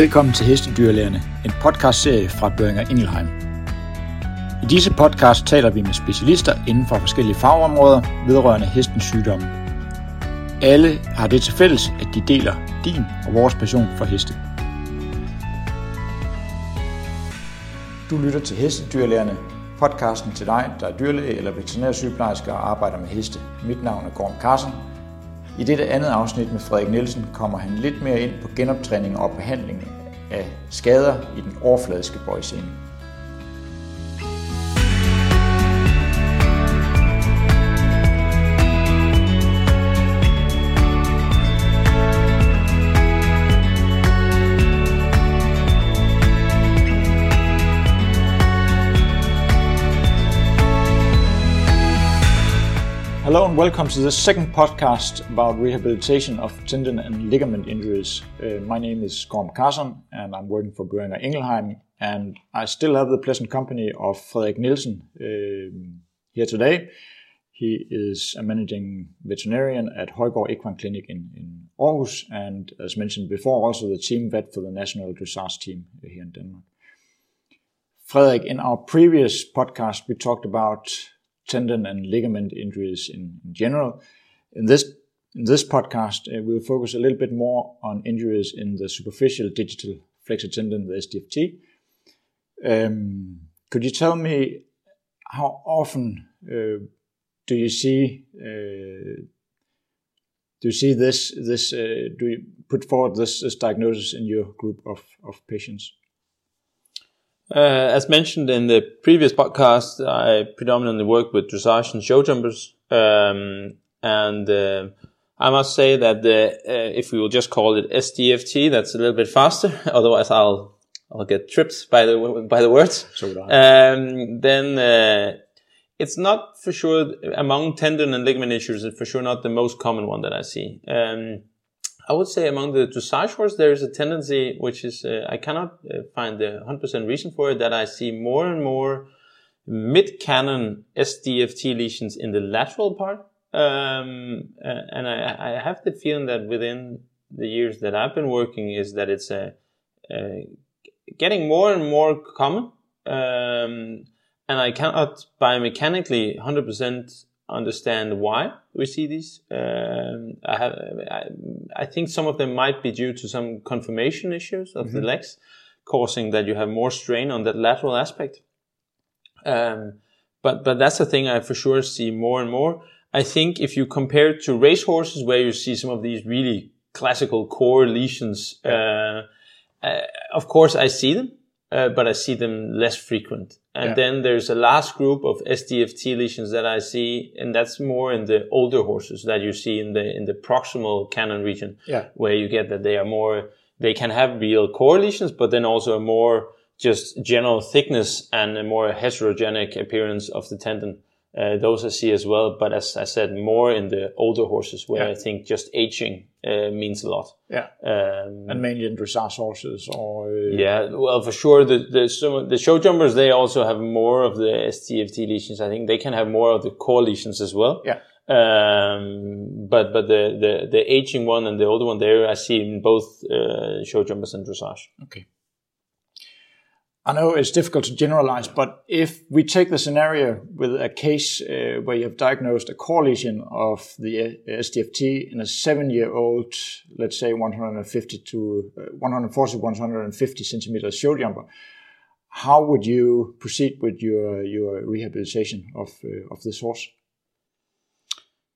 Velkommen til Hestedyrlægerne, en podcastserie fra Børinger Ingelheim. I disse podcast taler vi med specialister inden for forskellige fagområder vedrørende hestens sygdomme. Alle har det til fælles, at de deler din og vores passion for heste. Du lytter til Hestedyrlægerne, podcasten til dig, der er dyrlæge eller veterinærsygeplejerske og arbejder med heste. Mit navn er Gorm Carsten. I dette andet afsnit med Frederik Nielsen kommer han lidt mere ind på genoptræning og behandling af skader i den overfladiske bøjscene. Hello and welcome to the second podcast about rehabilitation of tendon and ligament injuries. Uh, my name is Gorm Carson and I'm working for Boehringer Ingelheim and I still have the pleasant company of Frederik Nielsen uh, here today. He is a managing veterinarian at Højgaard Equine Clinic in, in Aarhus and as mentioned before also the team vet for the national dressage team here in Denmark. Frederik, in our previous podcast we talked about tendon and ligament injuries in, in general. In this in this podcast, uh, we'll focus a little bit more on injuries in the superficial digital flexor tendon, the SDFT. Um, could you tell me how often uh, do you see uh, do you see this this uh, do you put forward this, this diagnosis in your group of, of patients? Uh, as mentioned in the previous podcast, I predominantly work with dressage and show jumpers. Um, and uh, I must say that the, uh, if we will just call it SDFT, that's a little bit faster. Otherwise, I'll I'll get tripped by the by the words. So um, then uh, it's not for sure among tendon and ligament issues. It's for sure not the most common one that I see. Um, I would say among the dressage there is a tendency, which is, uh, I cannot uh, find the 100% reason for it, that I see more and more mid-cannon SDFT lesions in the lateral part. Um, uh, and I, I, have the feeling that within the years that I've been working is that it's a, getting more and more common. Um, and I cannot biomechanically 100% understand why we see these. Um, I, have, I, I, think some of them might be due to some conformation issues of mm-hmm. the legs, causing that you have more strain on that lateral aspect. Um, but but that's the thing I for sure see more and more. I think if you compare it to race horses, where you see some of these really classical core lesions, uh, uh, of course I see them, uh, but I see them less frequent. And yeah. then there's a last group of SDFT lesions that I see, and that's more in the older horses that you see in the in the proximal cannon region, yeah. where you get that they are more they can have real core lesions, but then also a more just general thickness and a more heterogenic appearance of the tendon. Uh, those I see as well, but as I said, more in the older horses where yeah. I think just aging uh, means a lot. Yeah, um, and mainly in dressage horses, or uh, yeah, well, for sure. The the some, the show jumpers they also have more of the SDFT lesions. I think they can have more of the core lesions as well. Yeah. Um, but but the, the the aging one and the older one there I see in both uh, show jumpers and dressage. Okay. I know it's difficult to generalize, but if we take the scenario with a case uh, where you have diagnosed a core lesion of the uh, SDFT in a seven-year-old, let's say 150 to uh, 140 150 centimeters jumper, how would you proceed with your your rehabilitation of uh, of this horse?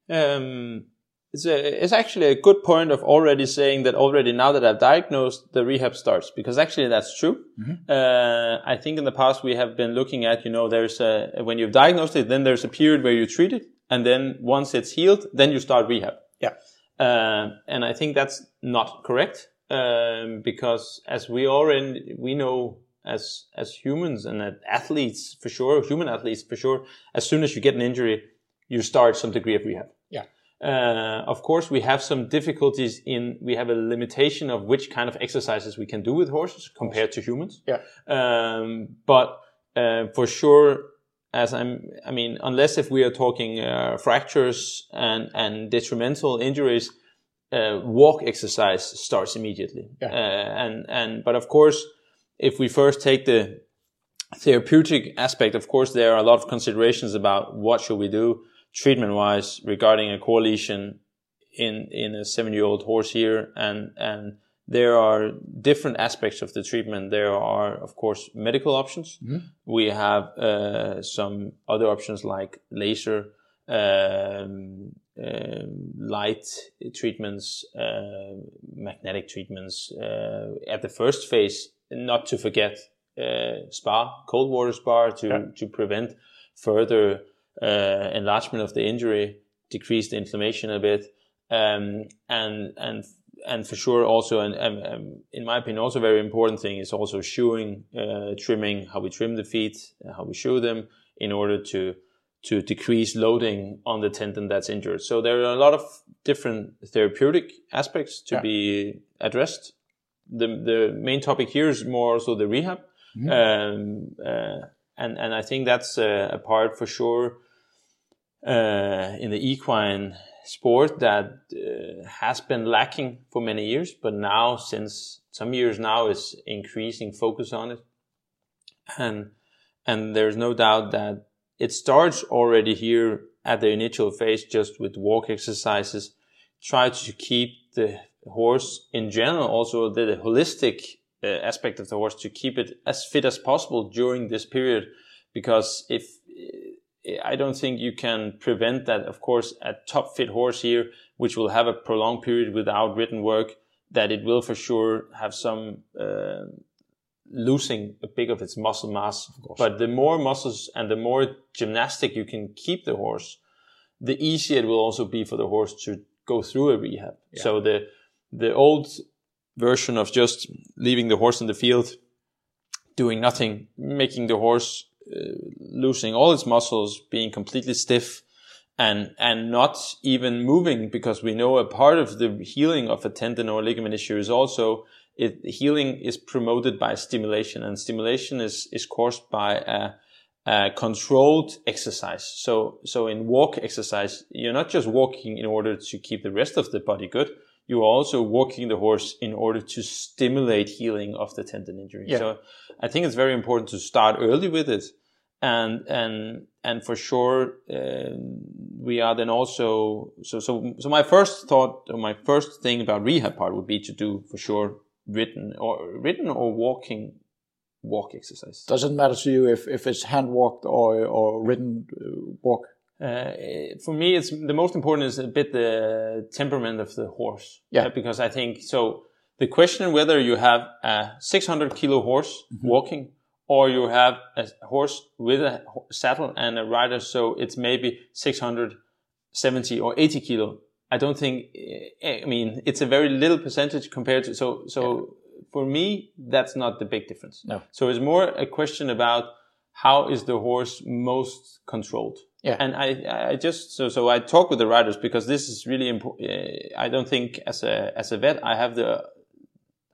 Um, it's, a, it's actually a good point of already saying that already now that I've diagnosed, the rehab starts because actually that's true. Mm-hmm. Uh, I think in the past we have been looking at, you know, there's a, when you've diagnosed it, then there's a period where you treat it. And then once it's healed, then you start rehab. Yeah. Uh, and I think that's not correct. Um, because as we are already, we know as, as humans and as athletes for sure, human athletes for sure, as soon as you get an injury, you start some degree of rehab. Uh, of course, we have some difficulties in, we have a limitation of which kind of exercises we can do with horses compared to humans. Yeah. Um, but, uh, for sure, as I'm, I mean, unless if we are talking, uh, fractures and, and detrimental injuries, uh, walk exercise starts immediately. Yeah. Uh, and and but of course, if we first take the therapeutic aspect, of course, there are a lot of considerations about what should we do treatment wise regarding a core lesion in in a seven year old horse here, and and there are different aspects of the treatment. There are, of course, medical options. We have uh, some other options like laser, um, um, light treatments, uh, magnetic treatments. Uh, at the first phase, not to forget uh, spa, cold water spa, to Yeah. to prevent further uh, enlargement of the injury, decrease the inflammation a bit, um, and and and for sure also, and um, um, in my opinion, also very important thing is also shoeing, uh, trimming, how we trim the feet, uh, how we shoe them, in order to to decrease loading on the tendon that's injured. So there are a lot of different therapeutic aspects to Yeah. be addressed. The the main topic here is more also the rehab, um, uh, and and I think that's uh, a part for sure uh, in the equine sport that uh, has been lacking for many years, but now since some years now is increasing focus on it, and and there's no doubt that it starts already here at the initial phase just with walk exercises. Try to keep the horse in general, also the, the holistic uh, aspect of the horse, to keep it as fit as possible during this period, because if I don't think you can prevent that. Of course, a top fit horse here, which will have a prolonged period without ridden work, that it will for sure have some uh, losing a bit of its muscle mass. But the more muscles and the more gymnastic you can keep the horse, the easier it will also be for the horse to go through a rehab. So the the old version of just leaving the horse in the field, doing nothing, making the horse Uh, losing all its muscles, being completely stiff, and and not even moving because we know a part of the healing of a tendon or ligament issue is also it healing is promoted by stimulation and stimulation is is caused by a, a controlled exercise. So so in walk exercise you're not just walking in order to keep the rest of the body good you are also walking the horse in order to stimulate healing of the tendon injury Yeah. so i think it's very important to start early with it and and and for sure um, we are then also so so so my first thought or my first thing about rehab part would be to do for sure ridden or ridden or walking walk exercise Does it matter to you if, if it's hand walked or, or ridden uh, walk? Uh, for me it's the most important is a bit the temperament of the horse. Yeah. Uh, because i think so the question whether you have a 600 kilo horse walking or you have a horse with a saddle and a rider so it's maybe 670 or 80 kilo. I don't think eh, i mean it's a very little percentage compared to so so for me that's not the big difference. No. so it's more a question about how is the horse most controlled Yeah. and I, I just so so I talk with the riders because this is really important. Uh, I don't think as a as a vet I have the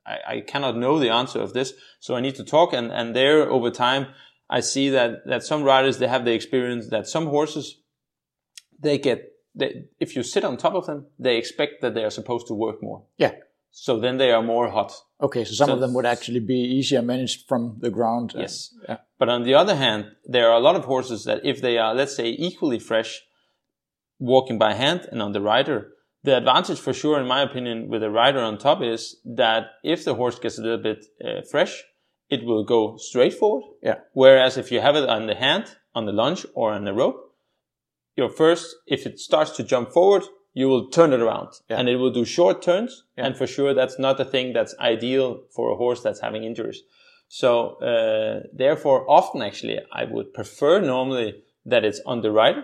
I, I cannot know the answer of this, so I need to talk. And and there over time I see that that some riders they have the experience that some horses they get they, if you sit on top of them they expect that they are supposed to work more. Yeah. So then they are more hot. Okay, so some So- of them would actually be easier managed from the ground. uh, Yes. Yeah. But on the other hand, there are a lot of horses that if they are, let's say, equally fresh, walking by hand and on the rider, the advantage for sure, in my opinion, with a rider on top is that if the horse gets a little bit uh, fresh, it will go straight forward. Yeah. Whereas if you have it on the hand, on the lunge or on the rope, your first, if it starts to jump forward, you will turn it around Yeah. and it will do short turns. Yeah. And for sure, that's not a thing that's ideal for a horse that's having injuries. So, uh, therefore, often actually, I would prefer normally that it's on the rider.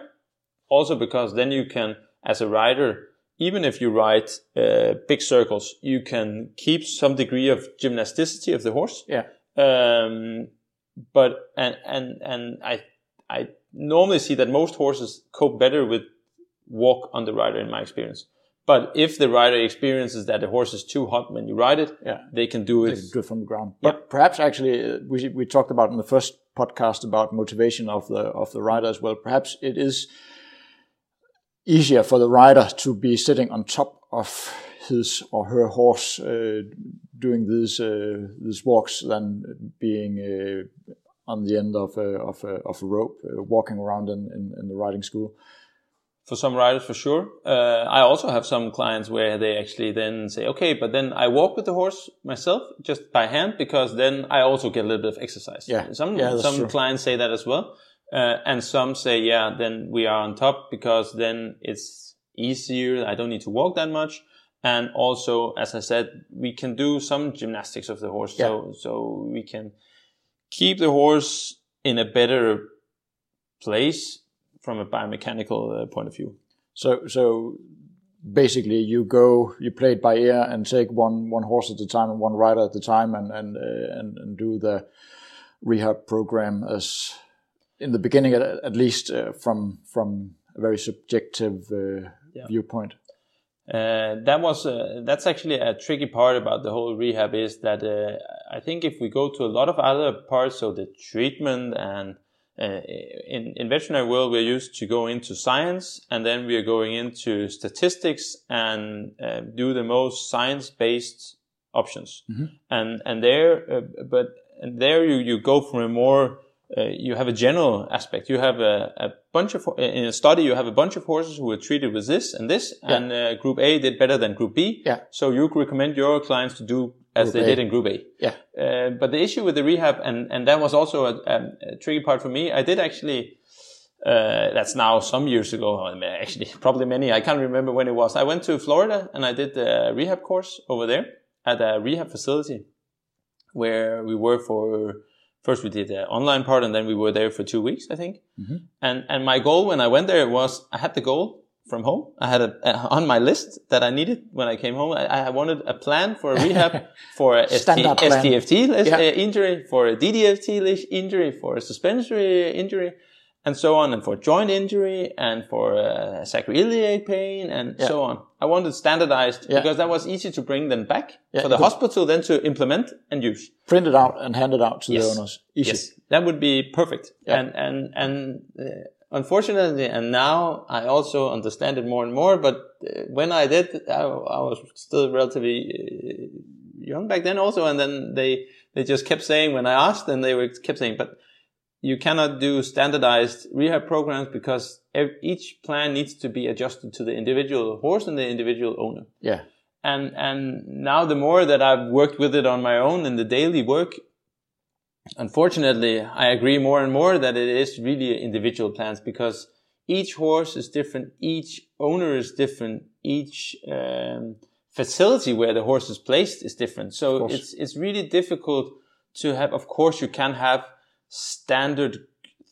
Also because then you can, as a rider, even if you ride uh, big circles, you can keep some degree of gymnasticity of the horse. Yeah. Um, but and and and I I normally see that most horses cope better with walk on the rider in my experience. But if the rider experiences that the horse is too hot when you ride it, Yeah. they can do They it. can do it from the ground. But perhaps actually, uh, we we talked about in the first podcast about motivation of the of the rider as well. Perhaps it is easier for the rider to be sitting on top of his or her horse uh, doing these uh, these walks than being uh, on the end of a, of a, of a rope, uh, walking around in, in, in, the riding school. For some riders, for sure. Uh, I also have some clients where they actually then say, okay, but then I walk with the horse myself just by hand because then I also get a little bit of exercise. Yeah. Some, yeah, some true. clients say that as well. Uh, and some say, yeah, then we are on top because then it's easier. I don't need to walk that much. And also, as I said, we can do some gymnastics of the horse. Yeah. So, so we can keep the horse in a better place from a biomechanical uh, point of view. So, so basically, you go, you play it by ear and take one one horse at a time and one rider at a time, and and uh, and, and do the rehab program as in the beginning, at, at least uh, from from a very subjective uh, Yeah. viewpoint. Uh, that was uh, that's actually a tricky part about the whole rehab is that uh, I think if we go to a lot of other parts, so the treatment and uh, in in veterinary world we're used to go into science and then we are going into statistics and uh, do the most science based options and and there uh, but and there you you go for a more uh, you have a general aspect. You have a, a bunch of in a study. You have a bunch of horses who were treated with this and this, and uh, Group A did better than Group B. Yeah. So you recommend your clients to do as Group they A. did in Group A. Yeah. Uh, but the issue with the rehab, and and that was also a, a, a tricky part for me. I did actually. Uh, that's now some years ago. Actually, probably many. I can't remember when it was. I went to Florida and I did the rehab course over there at a rehab facility where we were for first we did the online part and then we were there for two weeks, I think. And and my goal when I went there was I had the goal from home. I had a, a on my list that I needed when I came home. I, I wanted a plan for a rehab for a ST, SDFT Yeah. uh, injury, for a DDFT injury, for a suspensory injury, and so on, and for joint injury, and for uh, sacroiliac pain, and Yeah. so on. I wanted standardized Yeah. because that was easy to bring them back for the hospital, then to implement and use. Print it out and hand it out to Yes. the owners. Easy. Yes, that would be perfect. And and and uh, unfortunately, and now I also understand it more and more. But uh, when I did, I, I was still relatively uh, young back then, also. And then they they just kept saying when I asked, and they were kept saying, but you cannot do standardized rehab programs because each plan needs to be adjusted to the individual horse and the individual owner Yeah. and and now the more that I've worked with it on my own in the daily work, unfortunately, I agree more and more that it is really individual plans because each horse is different, each owner is different, each um, facility where the horse is placed is different. So it's it's really difficult to have. Of course, you can have standard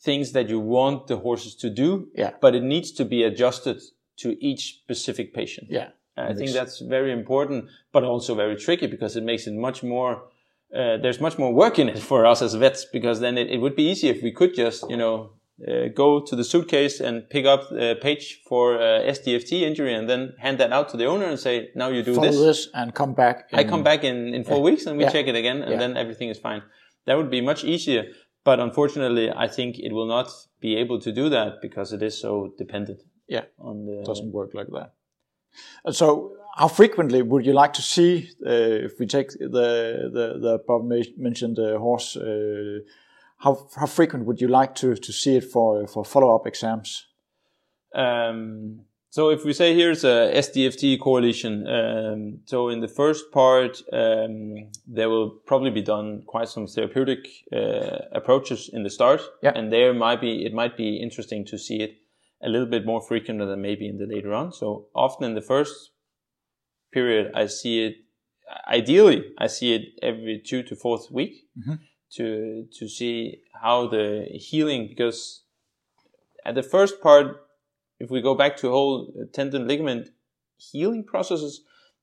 things that you want the horses to do, Yeah. but it needs to be adjusted to each specific patient. Yeah. I think that's very important, but also very tricky because it makes it much more. Uh, there's much more work in it for us as vets because then it, it would be easy if we could just, you know, uh, go to the suitcase and pick up a page for uh, SDFT injury and then hand that out to the owner and say, now you do Follow this. this. and come back. I come back in, in four weeks and we Yeah. check it again and Yeah. then everything is fine. That would be much easier. But unfortunately, I think it will not be able to do that because it is so dependent Yeah. on the. doesn't work like that. So, how frequently would you like to see, uh, if we take the the, the above mentioned uh, horse, uh, how how frequent would you like to to see it for for follow up exams? Um, so if we say here's a SDFT core lesion, um, so in the first part, um, there will probably be done quite some therapeutic uh, approaches in the start, Yeah. and there might be it might be interesting to see it a little bit more frequent than maybe in the later on. So often in the first period, I see it. Ideally, I see it every two to fourth week to to see how the healing because at the first part, if we go back to whole tendon ligament healing processes,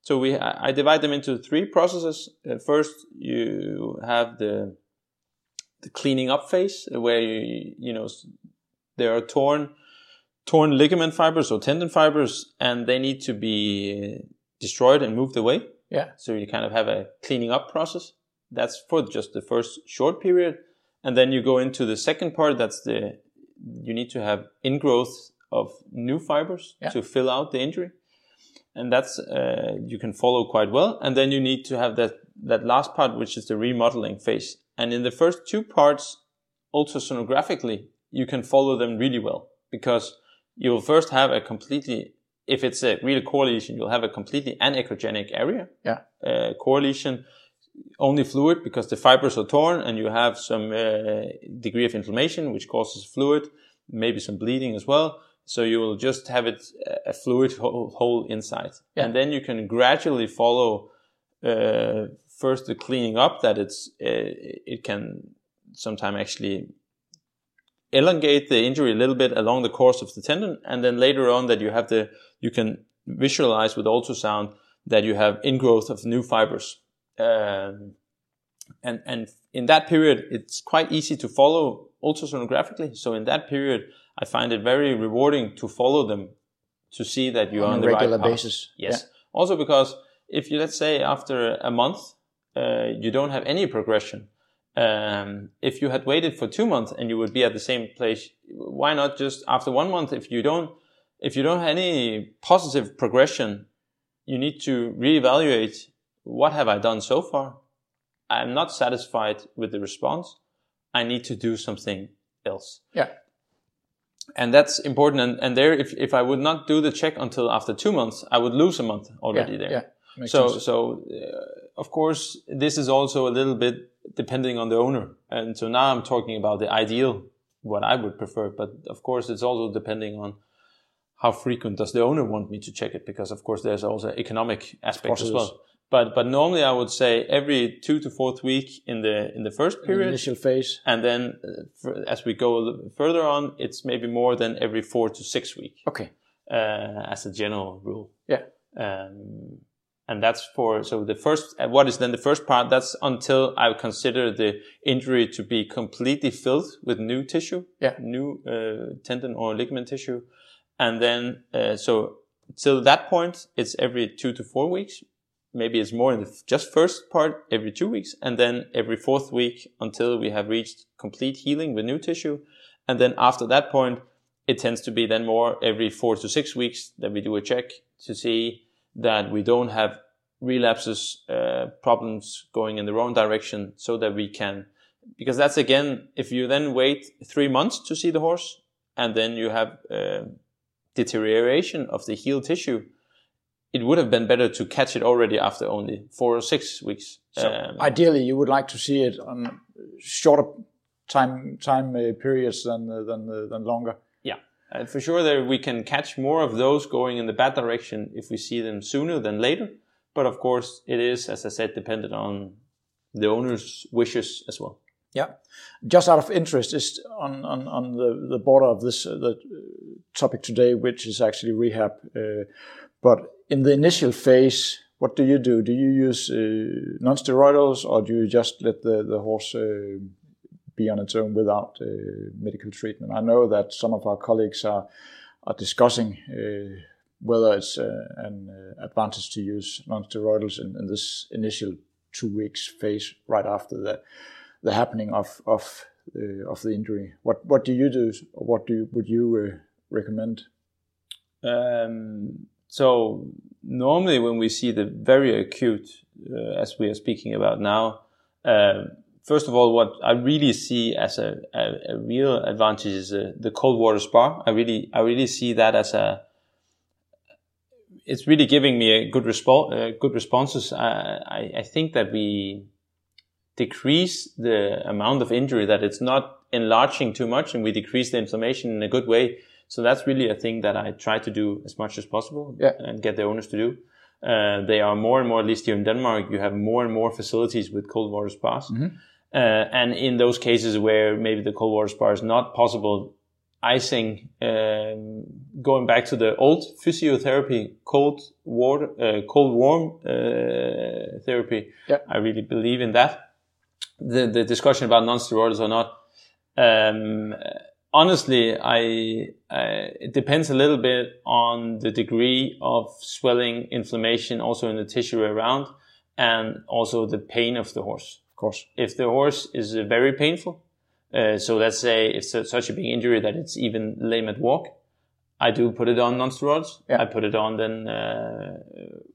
so we I divide them into three processes. Uh, first, you have the the cleaning up phase where you you know there are torn torn ligament fibers or tendon fibers, and they need to be destroyed and moved away. Yeah. So you kind of have a cleaning up process. That's for just the first short period. And then you go into the second part. That's the, you need to have ingrowth of new fibers Yeah. to fill out the injury. and that's uh, you can follow quite well. And then you need to have that that last part, which is the remodeling phase. And in the first two parts, ultrasonographically, you can follow them really well because you'll first have a completely if it's a real core lesion, you'll have a completely anechogenic area. Yeah. Uh, core lesion, only fluid because the fibers are torn and you have some uh, degree of inflammation, which causes fluid, maybe some bleeding as well. So you will just have it a fluid hole inside. Yeah. And then you can gradually follow, uh, first the cleaning up that it's, uh, it can sometime actually elongate the injury a little bit along the course of the tendon. And then later on that you have the, you can visualize with ultrasound that you have ingrowth of new fibers. Um, and, and in that period, it's quite easy to follow ultrasonographically. So in that period, I find it very rewarding to follow them to see that you're on, on the regular right basis. Yes. Yeah. Also because if you, let's say after a month, uh, you don't have any progression, um, if you had waited for two months and you would be at the same place, why not just after one month? If you don't, if you don't have any positive progression, you need to reevaluate what have I done so far? I'm not satisfied with the response. I need to do something else. Yeah. And that's important. And, and there, if, if I would not do the check until after two months, I would lose a month already yeah, there. Yeah. Makes so, sense. so uh, of course, this is also a little bit depending on the owner. And so now I'm talking about the ideal, what I would prefer. But of course, it's also depending on how frequent does the owner want me to check it? Because of course, there's also economic aspect as well. But but normally I would say every two to fourth week in the in the first period, initial phase, and then uh, as we go further on, it's maybe more than every four to six week. Okay, uh, as a general rule. Yeah. Um, and that's for so the first what is then the first part that's until i consider the injury to be completely filled with new tissue. Yeah. New uh, tendon or ligament tissue. And then uh, so till that point it's every two to four weeks. Maybe it's more in the just first part every two weeks. And then every fourth week until we have reached complete healing with new tissue. And then after that point it tends to be then more every four to six weeks that we do a check to see that we don't have relapses, uh, problems going in the wrong direction so that we can, because that's again, if you then wait three months to see the horse and then you have uh, deterioration of the healed tissue, it would have been better to catch it already after only four or six weeks. So um, ideally, you would like to see it on shorter time time uh, periods than uh, than uh, than longer. Uh, for sure. There we can catch more of those going in the bad direction if we see them sooner than later. But of course, it is, as I said, dependent on the owner's wishes as well. Yeah, just out of interest, is on on, on the, the border of this uh, the topic today, which is actually rehab. Uh, but in the initial phase, what do you do? Do you use uh, non-steroidals, or do you just let the the horse uh, be on its own without uh, medical treatment? I know that some of our colleagues are are discussing uh, whether it's uh, an uh, advantage to use non-steroidals in, in, this initial two weeks phase right after the the happening of of uh, of the injury. What what do you do? What do you, would you recommend? Um, so normally when we see the very acute, uh, as we are speaking about now, uh, first of all, what I really see as a, a, a real advantage is uh, the cold water spa. I really, I really see that as a, it's really giving me a good response, uh, good responses. I, I think that we decrease the amount of injury, that it's not enlarging too much and we decrease the inflammation in a good way. So that's really a thing that I try to do as much as possible yeah. and get the owners to do. Uh, they are more and more, at least here in Denmark, you have more and more facilities with cold water spas. Mm-hmm. Uh, and in those cases where maybe the cold water spa is not possible, icing, um, going back to the old physiotherapy, cold water, uh, cold warm uh, therapy. Yep. I really believe in that. The the discussion about non-steroidals or not. Um, honestly, I, I, it depends a little bit on the degree of swelling, inflammation, also in the tissue around, and also the pain of the horse. Course, if the horse is uh, very painful, uh, so let's say it's such a big injury that it's even lame at walk. I do put it on non-steroids. Yeah. I put it on then uh,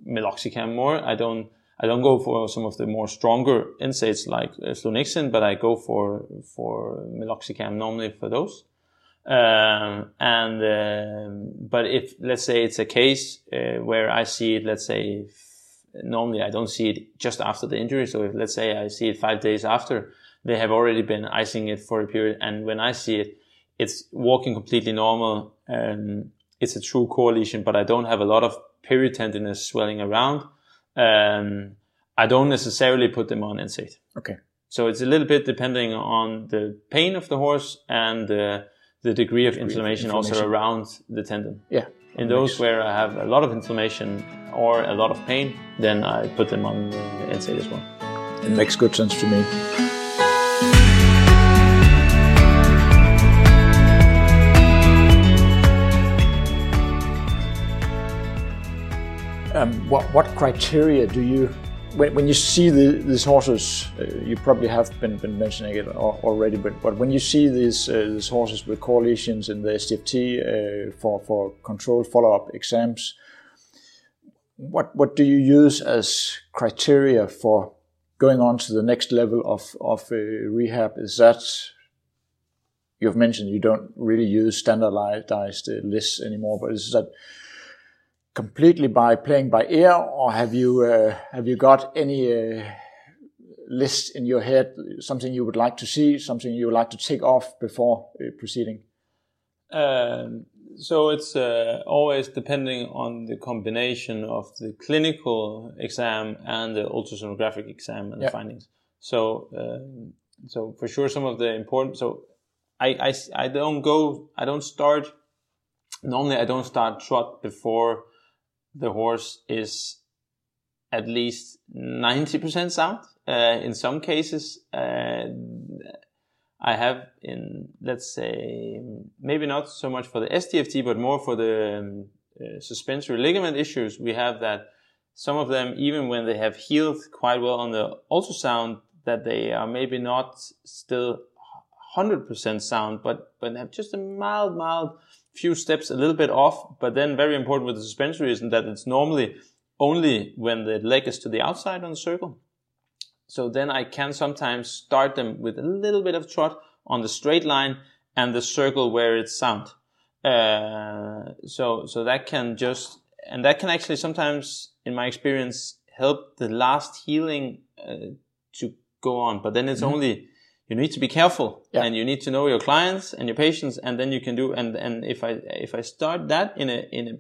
meloxicam more. I don't I don't go for some of the more stronger NSAIDs like uh, flunixin, but I go for for meloxicam normally for those. Um, and um but if let's say it's a case uh, where I see it, let's say normally I don't see it just after the injury. So if let's say I see it five days after, they have already been icing it for a period, and when I see it, it's walking completely normal. Um, it's a true core lesion, but I don't have a lot of peritendinous swelling around. Um, I don't necessarily put them on NSAID. Okay. So it's a little bit depending on the pain of the horse and uh, the degree of inflammation, also inflammation. around the tendon. Yeah. In those where I have a lot of inflammation or a lot of pain, then I put them on uh, NSAID as well. It makes good sense to me. Um, what, what criteria do you, when, when you see the, these horses, uh, you probably have been, been mentioning it already, but, but when you see these, uh, these horses with core lesions in the SDFT uh, for, for controlled follow-up exams, what, what do you use as criteria for going on to the next level of, of uh, rehab? Is that, you've mentioned you don't really use standardized uh, lists anymore, but is that completely by playing by ear, or have you uh, have you got any uh, list in your head, something you would like to see, something you would like to take off before uh, proceeding? Um, so it's uh, always depending on the combination of the clinical exam and the ultrasonographic exam and Yeah. the findings. So, um, so for sure, some of the important. So, I, I I don't go. I don't start. Normally, I don't start trot before the horse is at least ninety percent sound. Uh, in some cases, uh, I have in, let's say, maybe not so much for the SDFT, but more for the um, uh, suspensory ligament issues. We have that some of them, even when they have healed quite well on the ultrasound, that they are maybe not still 100% sound, but, but have just a mild, mild few steps a little bit off. But then very important with the suspensory is that it's normally only when the leg is to the outside on the circle. So then I can sometimes start them with a little bit of trot on the straight line and the circle where it's sound. Uh, so, so that can just, and that can actually sometimes, in my experience, help the last healing uh, to go on. But then it's only, you need to be careful Yeah. and you need to know your clients and your patients and then you can do, and, and if I, if I start that in a, in a,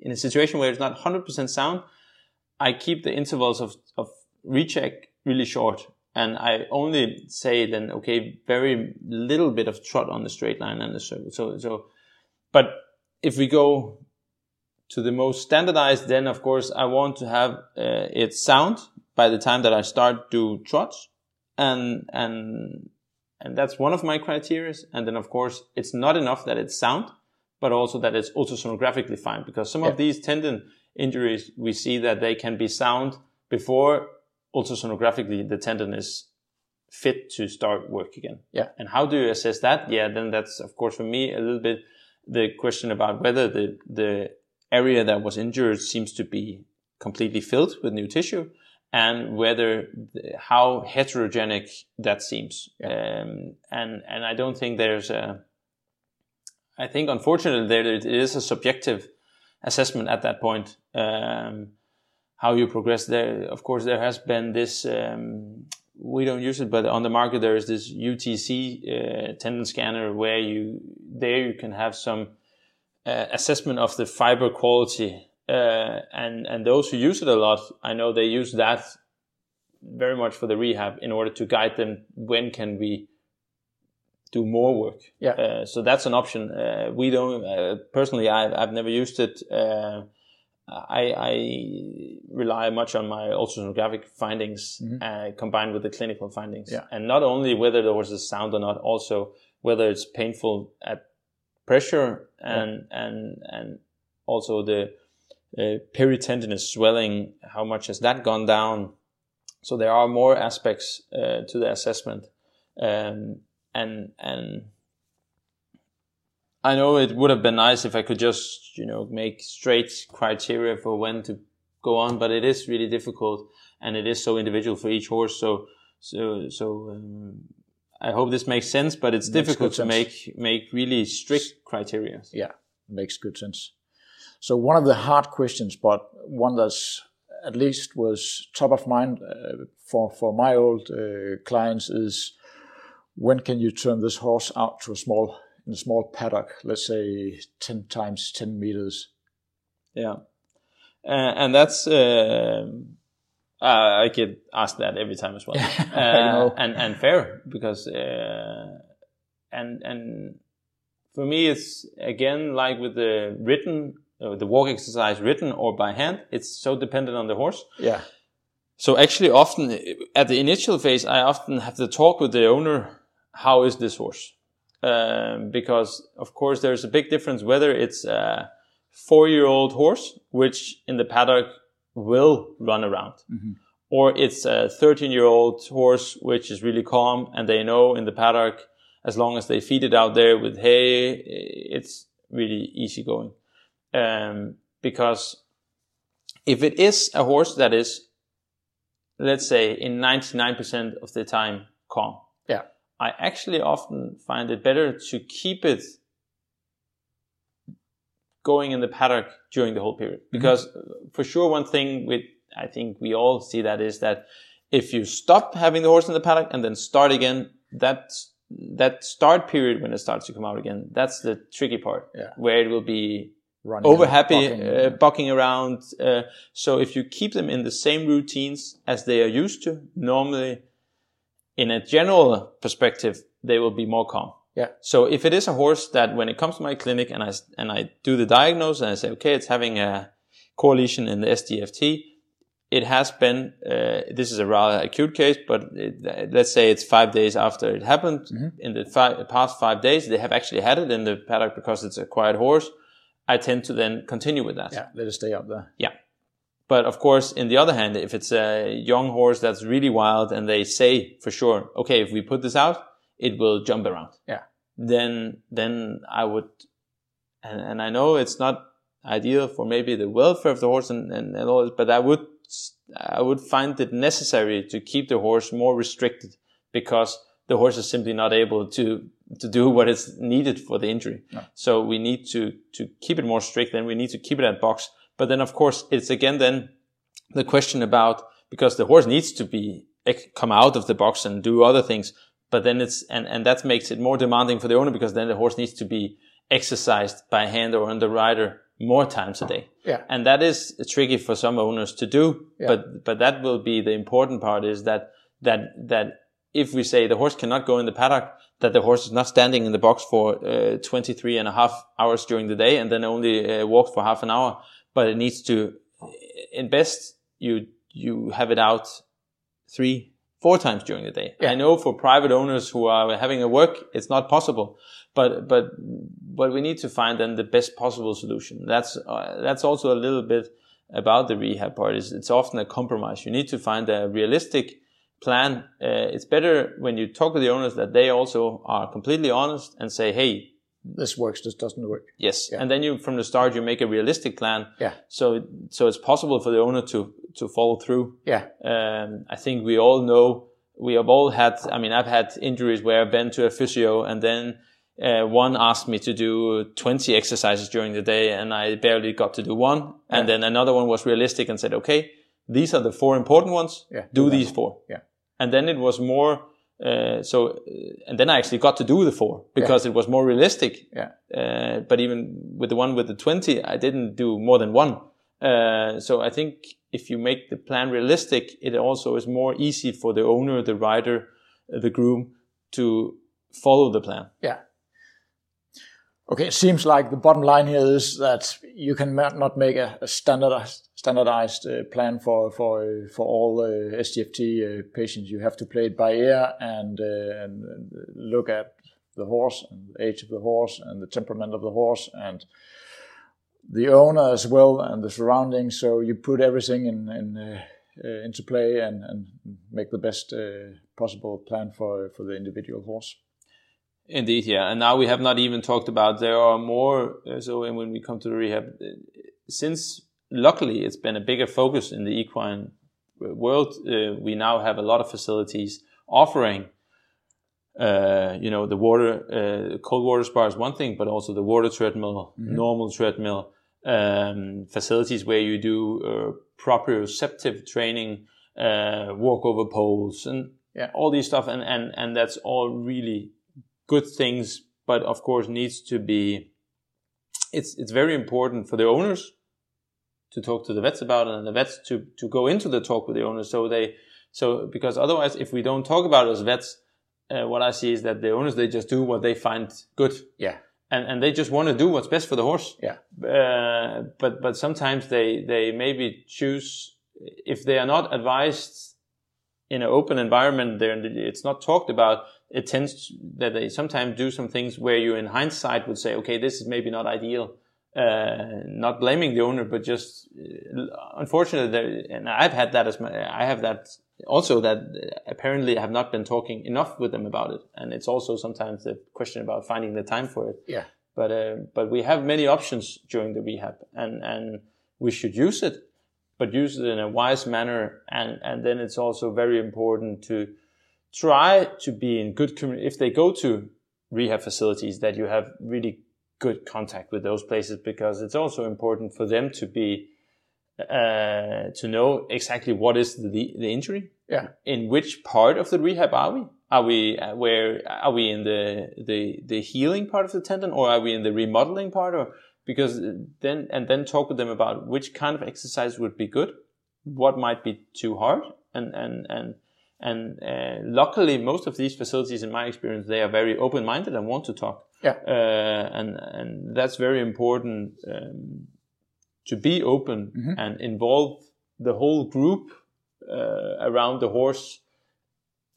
in a situation where it's not 100% sound, I keep the intervals of, of recheck really short. And I only say then, okay, very little bit of trot on the straight line and the circle. So, so, but if we go to the most standardized, then of course I want to have uh, it sound by the time that I start do trots. And, and, and that's one of my criteria. And then of course it's not enough that it's sound, but also that it's ultrasonographically fine because some Yeah. of these tendon injuries, we see that they can be sound before ultrasonographically the tendon is fit to start work again. Yeah. And how do you assess that? Yeah, then that's of course for me a little bit the question about whether the the area that was injured seems to be completely filled with new tissue and whether how heterogenic that seems. Um, and and I don't think there's a I think unfortunately there it is a subjective assessment at that point. Um, how you progress there. Of course, there has been this. Um, we don't use it, but on the market there is this UTC uh, tendon scanner where you there you can have some uh, assessment of the fiber quality. Uh, and and those who use it a lot, I know they use that very much for the rehab in order to guide them when can we do more work. Yeah. Uh, so that's an option. Uh, we don't uh, personally. I've I've never used it. Uh, I, I rely much on my ultrasonographic findings uh, combined with the clinical findings, Yeah. and not only whether there was a sound or not, also whether it's painful at pressure and and and also the uh, peritendinous swelling. How much has that gone down? So there are more aspects uh, to the assessment, um, and and I know it would have been nice if I could just, you know, make straight criteria for when to go on, but it is really difficult and it is so individual for each horse. So, so, so, um, I hope this makes sense, but it's makes difficult to make, make really strict criteria. Yeah, makes good sense. So one of the hard questions, but one that's at least was top of mind uh, for, for my old uh, clients is when can you turn this horse out to a small, in a small paddock, let's say 10 times 10 meters? Yeah. Uh, and that's, uh, I get asked that every time as well, uh, and and fair because uh, and and for me it's again like with the ridden uh, the walk exercise ridden or by hand it's so dependent on the horse. Yeah. So actually, often at the initial phase, I often have to talk with the owner. How is this horse? Um, because of course there's a big difference whether it's a four-year-old horse, which in the paddock will run around. Mm-hmm. Or it's a 13 year old horse, which is really calm and they know in the paddock, as long as they feed it out there with hay, it's really easy going. Um, because if it is a horse that is, let's say in 99% of the time calm. Yeah. I actually often find it better to keep it going in the paddock during the whole period. Mm-hmm. Because mm-hmm. for sure, one thing with, I think we all see that is that if you stop having the horse in the paddock and then start again, that that start period when it starts to come out again, that's the tricky part. Yeah. Where it will be Running over happy, bucking, uh, bucking around. Uh, so if you keep them in the same routines as they are used to, normally, in a general perspective, they will be more calm. Yeah. So if it is a horse that when it comes to my clinic and I, and I do the diagnosis and I say, okay, it's having a core lesion in the SDFT, it has been, uh, this is a rather acute case, but it, let's say it's five days after it happened. Mm-hmm. In the five, past five days, they have actually had it in the paddock because it's a quiet horse. I tend to then continue with that. Yeah, let it stay up there. Yeah. But of course, in the other hand, if it's a young horse that's really wild and they say for sure, okay, if we put this out, it will jump around. Yeah. Then, then I would, and, and I know it's not ideal for maybe the welfare of the horse and, and, and all this, but I would, I would find it necessary to keep the horse more restricted because the horse is simply not able to, to do what is needed for the injury. No. So we need to, to keep it more strict and we need to keep it at box. But then of course it's again then the question about, because the horse needs to be, eh, come out of the box and do other things but then it's and and that makes it more demanding for the owner because then the horse needs to be exercised by hand or on the rider more times a day. Yeah. And that is tricky for some owners to do. Yeah. But but that will be the important part is that that that if we say the horse cannot go in the paddock, that the horse is not standing in the box for uh, 23 and a half hours during the day and then only uh, walks for half an hour, but it needs to, in best, you, you have it out three, four times during the day. Yeah. I know for private owners who are having a work, it's not possible, but, but, but we need to find then the best possible solution. That's, uh, that's also a little bit about the rehab part is it's often a compromise. You need to find a realistic plan. Uh, it's better when you talk to the owners that they also are completely honest and say, Hey, this works, this doesn't work. Yes. Yeah. And then you, from the start, you make a realistic plan. Yeah. So, so it's possible for the owner to, to follow through. Yeah. Um, I think we all know, we have all had, I mean, I've had injuries where I've been to a physio and then, uh, one asked me to do 20 exercises during the day and I barely got to do one. And then another one was realistic and said, okay, these are the four important ones. Yeah. Do, do these four. Yeah. And then it was more, uh, so, uh, and then I actually got to do the four because yeah. it was more realistic. Yeah. Uh, but even with the one with the 20, I didn't do more than one. Uh, so I think if you make the plan realistic, it also is more easy for the owner, the rider, uh, the groom to follow the plan. Yeah. Okay, it seems like the bottom line here is that you can not make a, a standardized standardized uh, plan for for uh, for all uh, SDFT uh, patients. You have to play it by ear and, uh, and, and look at the horse and the age of the horse and the temperament of the horse and the owner as well and the surroundings. So you put everything in, in uh, into play and, and make the best possible plan for for the individual horse. Indeed, yeah. And now we have not even talked about there are more. Uh, so when we come to the rehab, uh, since luckily it's been a bigger focus in the equine world, uh, we now have a lot of facilities offering. Uh, you know, the water, uh, cold water spa is one thing, but also the water treadmill, mm-hmm. normal treadmill, um, facilities where you do uh, proprioceptive training, walkover poles, and yeah. all these stuff, and, and and that's all really good things, but of course needs to be. It's it's very important for the owners to talk to the vets about it, and the vets to to go into the talk with the owners, so they so because otherwise, if we don't talk about it as vets, uh, what I see is that the owners they just do what they find good. Yeah. And, and they just want to do what's best for the horse. Yeah. Uh, but but sometimes they they maybe choose if they are not advised in an open environment there it's not talked about it tends to, that they sometimes do some things where you in hindsight would say okay this is maybe not ideal uh, not blaming the owner but just uh, unfortunately and i've had that as my i have that also that apparently I have not been talking enough with them about it. And it's also sometimes the question about finding the time for it. Yeah. But uh, but we have many options during the rehab and and we should use it but use it in a wise manner. And, and then it's also very important to try to be in good community. If they go to rehab facilities, that you have really good contact with those places because it's also important for them to be uh, to know exactly what is the the injury. Yeah. In which part of the rehab are we? Are we uh, where are we in the the the healing part of the tendon, or are we in the remodeling part, or because then and then talk with them about which kind of exercise would be good, what might be too hard, and and and and uh, luckily most of these facilities, in my experience, they are very open minded and want to talk. Yeah, uh, and and that's very important um, to be open mm-hmm. and involve the whole group uh, around the horse.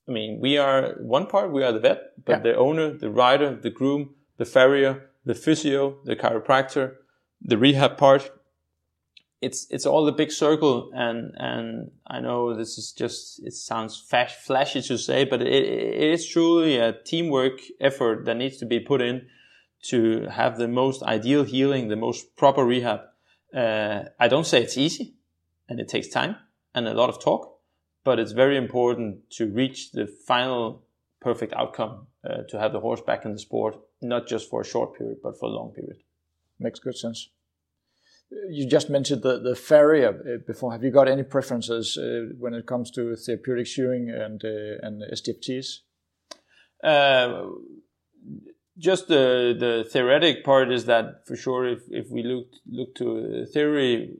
I mean, we are one part, we are the vet, but yeah. the owner, the rider, the groom, the farrier, the physio, the chiropractor, the rehab part. It's it's all the big circle, and and I know this is just it sounds flashy to say, but it, it is truly a teamwork effort that needs to be put in to have the most ideal healing, the most proper rehab. Uh, I don't say it's easy, and it takes time and a lot of talk, but it's very important to reach the final perfect outcome uh, to have the horse back in the sport not just for a short period, but for a long period. Makes good sense. You just mentioned the, the farrier uh, before. Have you got any preferences uh, when it comes to therapeutic shoeing and, uh, and SDFTs? Uh, just the, the theoretic part is that for sure, if, if we look, look to theory,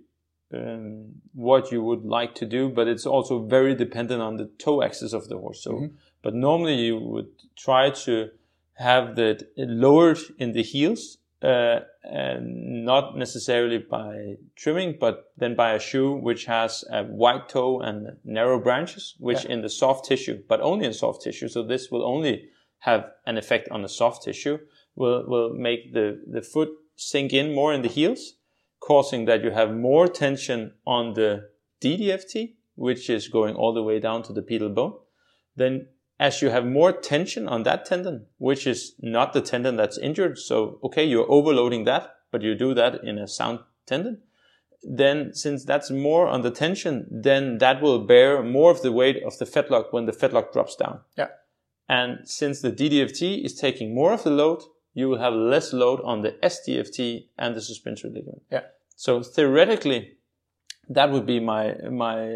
um, what you would like to do, but it's also very dependent on the toe axis of the horse. So, mm-hmm. but normally you would try to have that lowered in the heels, uh, and not necessarily by trimming, but then by a shoe which has a wide toe and narrow branches, which yeah. in the soft tissue, but only in soft tissue. So this will only have an effect on the soft tissue, will, will make the, the foot sink in more in the heels, causing that you have more tension on the DDFT, which is going all the way down to the pedal bone. Then as you have more tension on that tendon, which is not the tendon that's injured. So, okay, you're overloading that, but you do that in a sound tendon. Then since that's more on the tension, then that will bear more of the weight of the fetlock when the fetlock drops down. Yeah. And since the DDFT is taking more of the load, you will have less load on the SDFT and the suspensory ligament. Yeah. So theoretically, that would be my my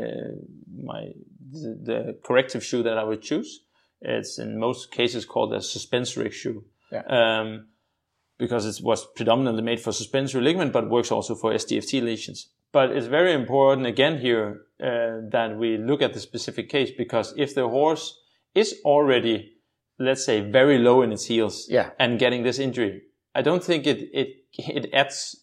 my the, the corrective shoe that I would choose. It's in most cases called a suspensory shoe. Yeah. Um, because it was predominantly made for suspensory ligament, but works also for SDFT lesions. But it's very important again here uh, that we look at the specific case because if the horse is already, let's say, very low in its heels yeah. and getting this injury, I don't think it it it adds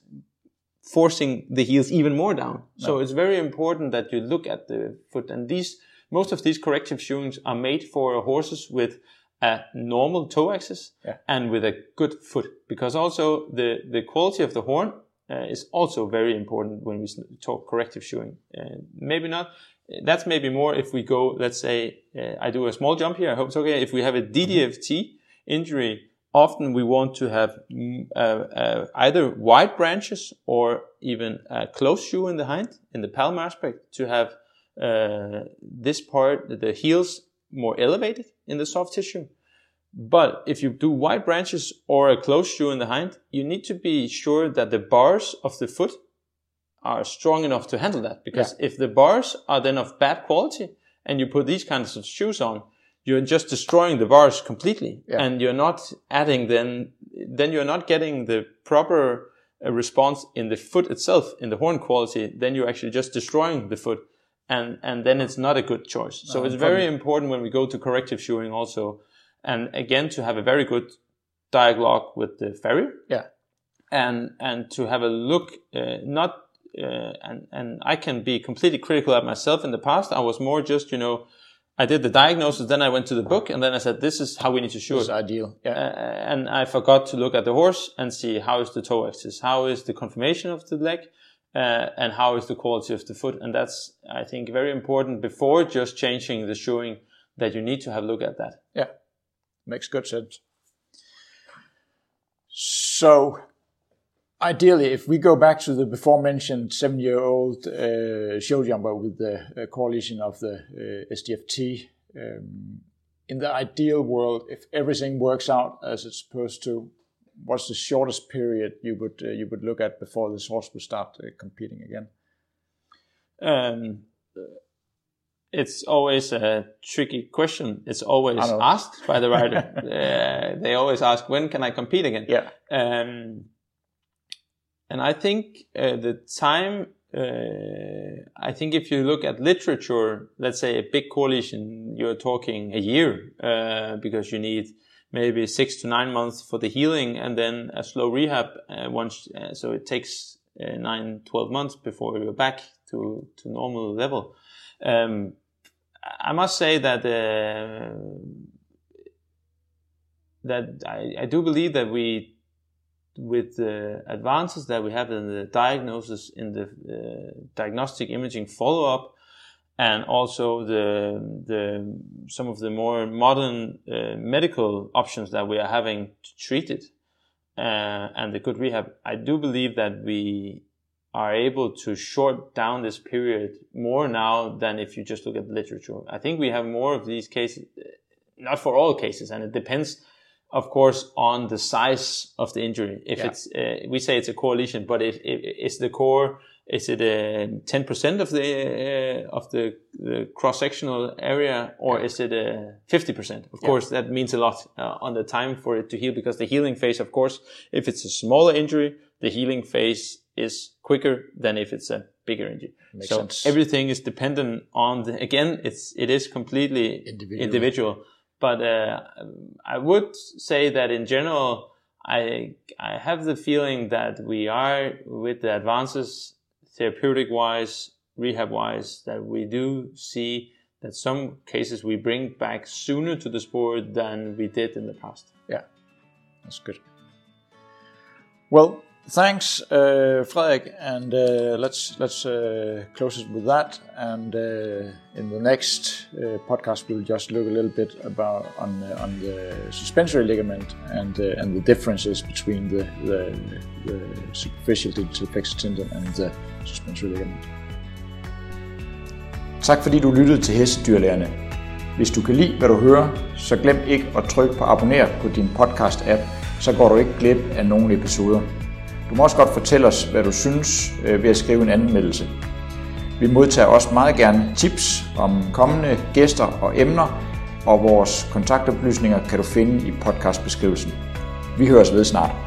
forcing the heels even more down. No. So it's very important that you look at the foot and these most of these corrective shoeings are made for horses with a normal toe axis yeah. and with a good foot because also the, the quality of the horn uh, is also very important when we talk corrective shoeing. Uh, maybe not. That's maybe more if we go, let's say, uh, I do a small jump here. I hope it's okay. If we have a DDFT injury often we want to have mm, uh, uh, either wide branches or even a close shoe in the hind, in the palmar aspect, to have uh, this part, the heels, more elevated in the soft tissue. But if you do wide branches or a closed shoe in the hind, you need to be sure that the bars of the foot are strong enough to handle that. Because yeah. if the bars are then of bad quality and you put these kinds of shoes on, you're just destroying the bars completely yeah. and you're not adding then then you're not getting the proper uh, response in the foot itself in the horn quality then you're actually just destroying the foot and and then it's not a good choice so no, it's very probably. important when we go to corrective shoeing also and again to have a very good dialogue with the farrier yeah and and to have a look uh, not uh, and and I can be completely critical of myself in the past I was more just you know I did the diagnosis, then I went to the book, and then I said, "This is how we need to shoe this it." ideal, yeah. Uh, and I forgot to look at the horse and see how is the toe axis, how is the conformation of the leg, uh, and how is the quality of the foot. And that's, I think, very important before just changing the shoeing. That you need to have a look at that. Yeah, makes good sense. So, ideally, if we go back to the before mentioned seven year old uh, show jumper with the uh, core lesion of the uh, SDFT, um, in the ideal world, if everything works out as it's supposed to, what's the shortest period you would uh, you would look at before this horse would start uh, competing again? Um, it's always a tricky question. It's always asked by the rider. uh, they always ask, "When can I compete again?" Yeah. Um, and I think uh, the time, uh, I think if you look at literature, let's say a big core lesion, you're talking a year, uh, because you need maybe six to nine months for the healing and then a slow rehab uh, once, uh, so it takes uh, nine, 12 months before you're back to, to normal level. Um, I must say that, that I, I do believe that we with the advances that we have in the diagnosis, in the uh, diagnostic imaging follow-up, and also the the some of the more modern uh, medical options that we are having to treat it, uh, and the good rehab, I do believe that we are able to short down this period more now than if you just look at the literature. I think we have more of these cases, not for all cases, and it depends of course, on the size of the injury. If yeah. it's, uh, we say it's a core lesion, but if, if is the core, is it a uh, 10% of the, uh, of the, the cross-sectional area or is it a 50%? Of yeah. course, that means a lot uh, on the time for it to heal because the healing phase, of course, if it's a smaller injury, the healing phase is quicker than if it's a bigger injury. Makes so sense. everything is dependent on the, again, it's, it is completely individual. individual but uh, I would say that in general, I I have the feeling that we are with the advances therapeutic wise, rehab wise, that we do see that some cases we bring back sooner to the sport than we did in the past. Yeah, that's good. Well, thanks, uh, Frederik, and uh, let's let's uh, close it with that. And uh, in the next uh, podcast, we'll just look a little bit about on on the suspensory ligament and uh, and the differences between the the, the superficial digital flexor tendon and the suspensory ligament. Tak fordi du lyttede til Hestedyrlægerne. Hvis du kan lide, hvad du hører, så glem ikke at trykke på abonner på din podcast-app, så går du ikke glip af nogle episoder. Du må også godt fortælle os, hvad du synes øh, ved at skrive en anmeldelse. Vi modtager også meget gerne tips om kommende gæster og emner, og vores kontaktoplysninger kan du finde i podcastbeskrivelsen. Vi høres ved snart.